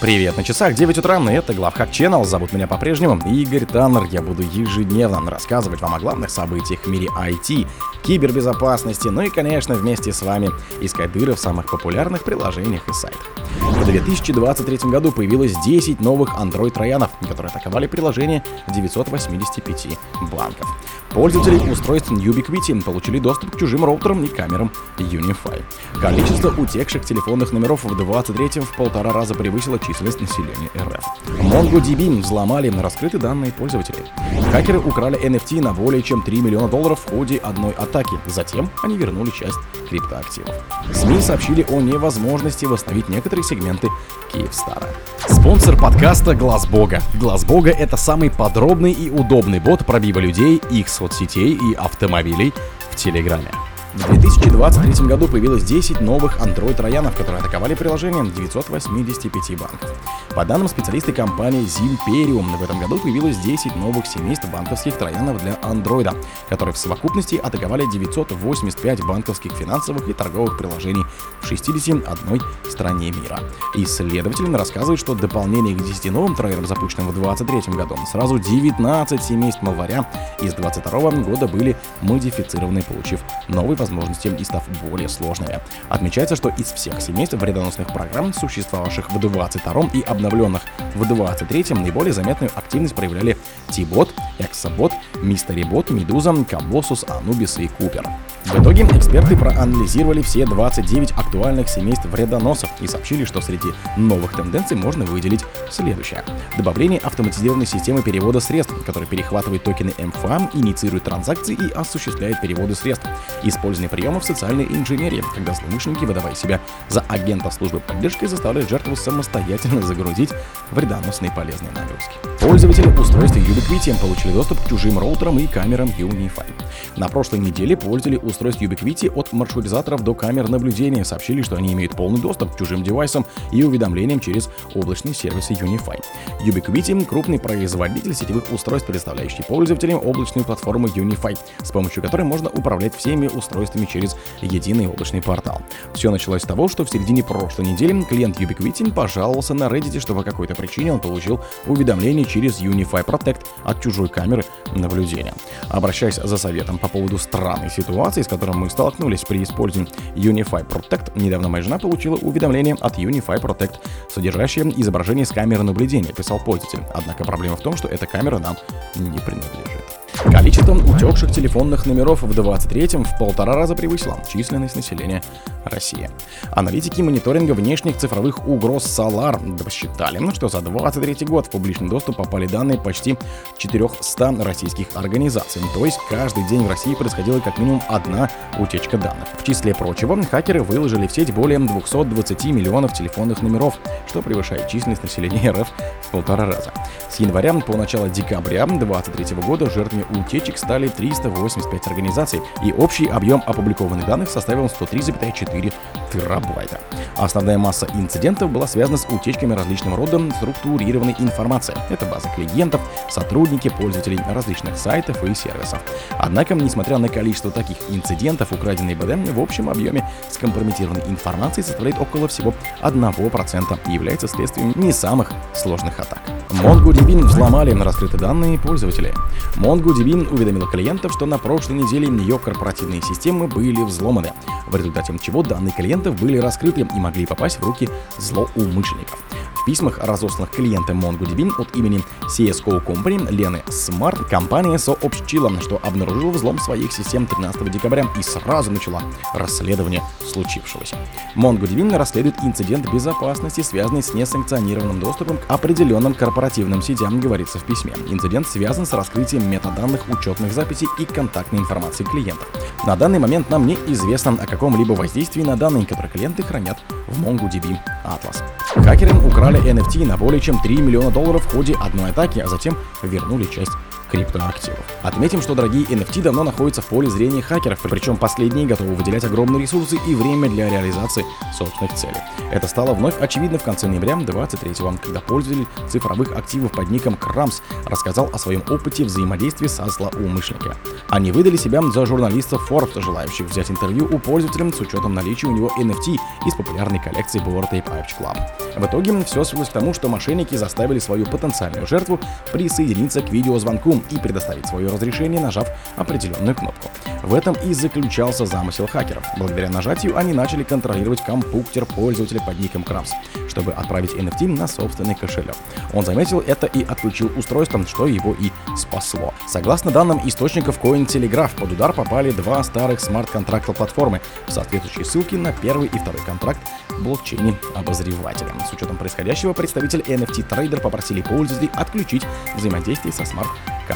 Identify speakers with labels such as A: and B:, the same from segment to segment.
A: Привет, на часах 9 утра, и это Главхак Channel. Зовут меня по-прежнему Игорь Таннер. Я буду ежедневно рассказывать вам о главных событиях в мире IT, кибербезопасности, ну и, конечно, вместе с вами искать дыры в самых популярных приложениях и сайтах. В 2023 году появилось 10 новых Android-троянов, которые атаковали приложения 985 банков. Пользователи устройств Ubiquiti получили доступ к чужим роутерам и камерам Unify. Количество утекших телефонных номеров в 23-м в полтора раза превысило численность населения РФ. MongoDB взломали на раскрытые данные пользователей. Хакеры украли NFT на более чем 3 миллиона долларов в ходе одной атаки. Затем они вернули часть криптоактивов. СМИ сообщили о невозможности восстановить некоторые сегменты Киевстара. Спонсор подкаста Глаз Бога. Глаз Бога это самый подробный и удобный бот пробива людей, их соцсетей и автомобилей в Телеграме. В 2023 году появилось 10 новых Android-троянов, которые атаковали приложение 985 банков. По данным специалисты компании Zimperium, в этом году появилось 10 новых семейств банковских троянов для Android, которые в совокупности атаковали 985 банковских финансовых и торговых приложений в 61 стране мира. Исследователи рассказывают, что дополнение к 10 новым троянам, запущенным в 2023 году, сразу 19 семейств малваря из 2022 года были модифицированы, получив новый возможности и став более сложными. Отмечается, что из всех семейств вредоносных программ, существовавших в 22 и обновленных в 23 наиболее заметную активность проявляли T-Bot, Exabot, MysteryBot, Medusa, Colossus, Anubis и Cooper. В итоге эксперты проанализировали все 29 актуальных семейств вредоносов и сообщили, что среди новых тенденций можно выделить следующее. Добавление автоматизированной системы перевода средств, которая перехватывает токены МФА, инициирует транзакции и осуществляет переводы средств. Использование приемов социальной инженерии, когда злоумышленники, выдавая себя за агента службы поддержки, заставляют жертву самостоятельно загрузить вредоносные полезные нагрузки. Пользователи устройств Ubiquiti получили доступ к чужим роутерам и камерам Unify. На прошлой неделе пользователи устройств Ubiquiti от маршрутизаторов до камер наблюдения сообщили, что они имеют полный доступ к чужим девайсам и уведомлениям через облачные сервисы Unify. Ubiquiti — крупный производитель сетевых устройств, предоставляющий пользователям облачную платформу Unify, с помощью которой можно управлять всеми устройствами через единый облачный портал. Все началось с того, что в середине прошлой недели клиент Ubiquiti пожаловался на Reddit, что по какой-то причине он получил уведомление через Unify Protect от чужой камеры наблюдения. Обращаясь за советом по поводу странной ситуации, с которой мы столкнулись при использовании Unify Protect, недавно моя жена получила уведомление от Unify Protect, содержащее изображение с камеры наблюдения, писал пользователь. Однако проблема в том, что эта камера нам не принадлежит. Количеством утекших телефонных номеров в 23-м в полтора раза превысило численность населения России. Аналитики мониторинга внешних цифровых угроз Solar посчитали, что за 23 год в публичный доступ попали данные почти 400 российских организаций. То есть каждый день в России происходила как минимум одна утечка данных. В числе прочего, хакеры выложили в сеть более 220 миллионов телефонных номеров, что превышает численность населения РФ в полтора раза. С января по начало декабря 2023 года жертвами утечек стали 385 организаций, и общий объем опубликованных данных составил 103,4 терабайта. Основная масса инцидентов была связана с утечками различного рода структурированной информации. Это базы клиентов, сотрудники, пользователей различных сайтов и сервисов. Однако, несмотря на количество таких инцидентов, украденные БД в общем объеме скомпрометированной информации составляет около всего 1% и является следствием не самых сложных атак. MongoDB взломали на раскрытые данные пользователей. MongoDB уведомила клиентов, что на прошлой неделе ее корпоративные системы были взломаны, в результате чего данные клиентов были раскрыты и могли попасть в руки злоумышленников письмах, разосланных клиентам MongoDB от имени CSGO Company Лены Smart, компания сообщила, что обнаружила взлом своих систем 13 декабря и сразу начала расследование случившегося. MongoDB расследует инцидент безопасности, связанный с несанкционированным доступом к определенным корпоративным сетям, говорится в письме. Инцидент связан с раскрытием метаданных, учетных записей и контактной информации клиентов. На данный момент нам не известно о каком-либо воздействии на данные, которые клиенты хранят в MongoDB Atlas. Хакеры украли NFT на более чем 3 миллиона долларов в ходе одной атаки, а затем вернули часть криптоактивов. Отметим, что дорогие NFT давно находятся в поле зрения хакеров, причем последние готовы выделять огромные ресурсы и время для реализации собственных целей. Это стало вновь очевидно в конце ноября 23 когда пользователь цифровых активов под ником Крамс рассказал о своем опыте взаимодействия со злоумышленниками. Они выдали себя за журналистов Forbes, желающих взять интервью у пользователя с учетом наличия у него NFT из популярной коллекции Bored Ape Club. В итоге все свелось к тому, что мошенники заставили свою потенциальную жертву присоединиться к видеозвонку и предоставить свое разрешение, нажав определенную кнопку. В этом и заключался замысел хакеров. Благодаря нажатию они начали контролировать компьютер пользователя под ником Крамс, чтобы отправить NFT на собственный кошелек. Он заметил это и отключил устройство, что его и спасло. Согласно данным источников Cointelegraph, под удар попали два старых смарт-контракта платформы, соответствующие ссылки на первый и второй контракт в блокчейне обозревателя. С учетом происходящего, представитель NFT-трейдер попросили пользователей отключить взаимодействие со смарт-контрактами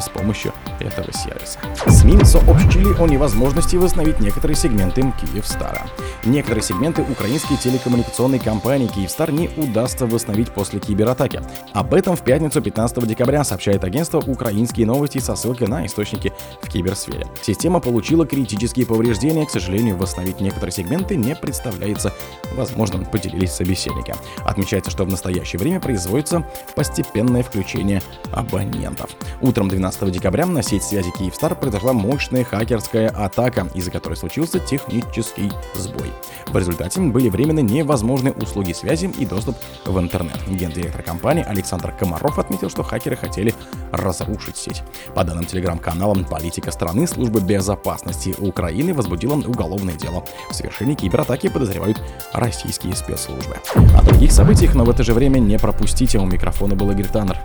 A: с помощью этого сервиса. СМИ сообщили о невозможности восстановить некоторые сегменты Киевстара. Некоторые сегменты украинской телекоммуникационной компании Киевстар не удастся восстановить после кибератаки. Об этом в пятницу 15 декабря сообщает агентство «Украинские новости» со ссылкой на источники в киберсфере. Система получила критические повреждения, к сожалению, восстановить некоторые сегменты не представляется возможным, поделились собеседники. Отмечается, что в настоящее время производится постепенное включение абонентов. Утром 12 декабря на сеть связи Киевстар произошла мощная хакерская атака, из-за которой случился технический сбой. В результате были временно невозможны услуги связи и доступ в интернет. Гендиректор компании Александр Комаров отметил, что хакеры хотели разрушить сеть. По данным телеграм-канала «Политика страны», служба безопасности Украины возбудила уголовное дело. В совершении кибератаки подозревают российские спецслужбы. О других событиях, но в это же время не пропустите. У микрофона был Игорь Таннер.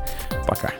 A: Пока.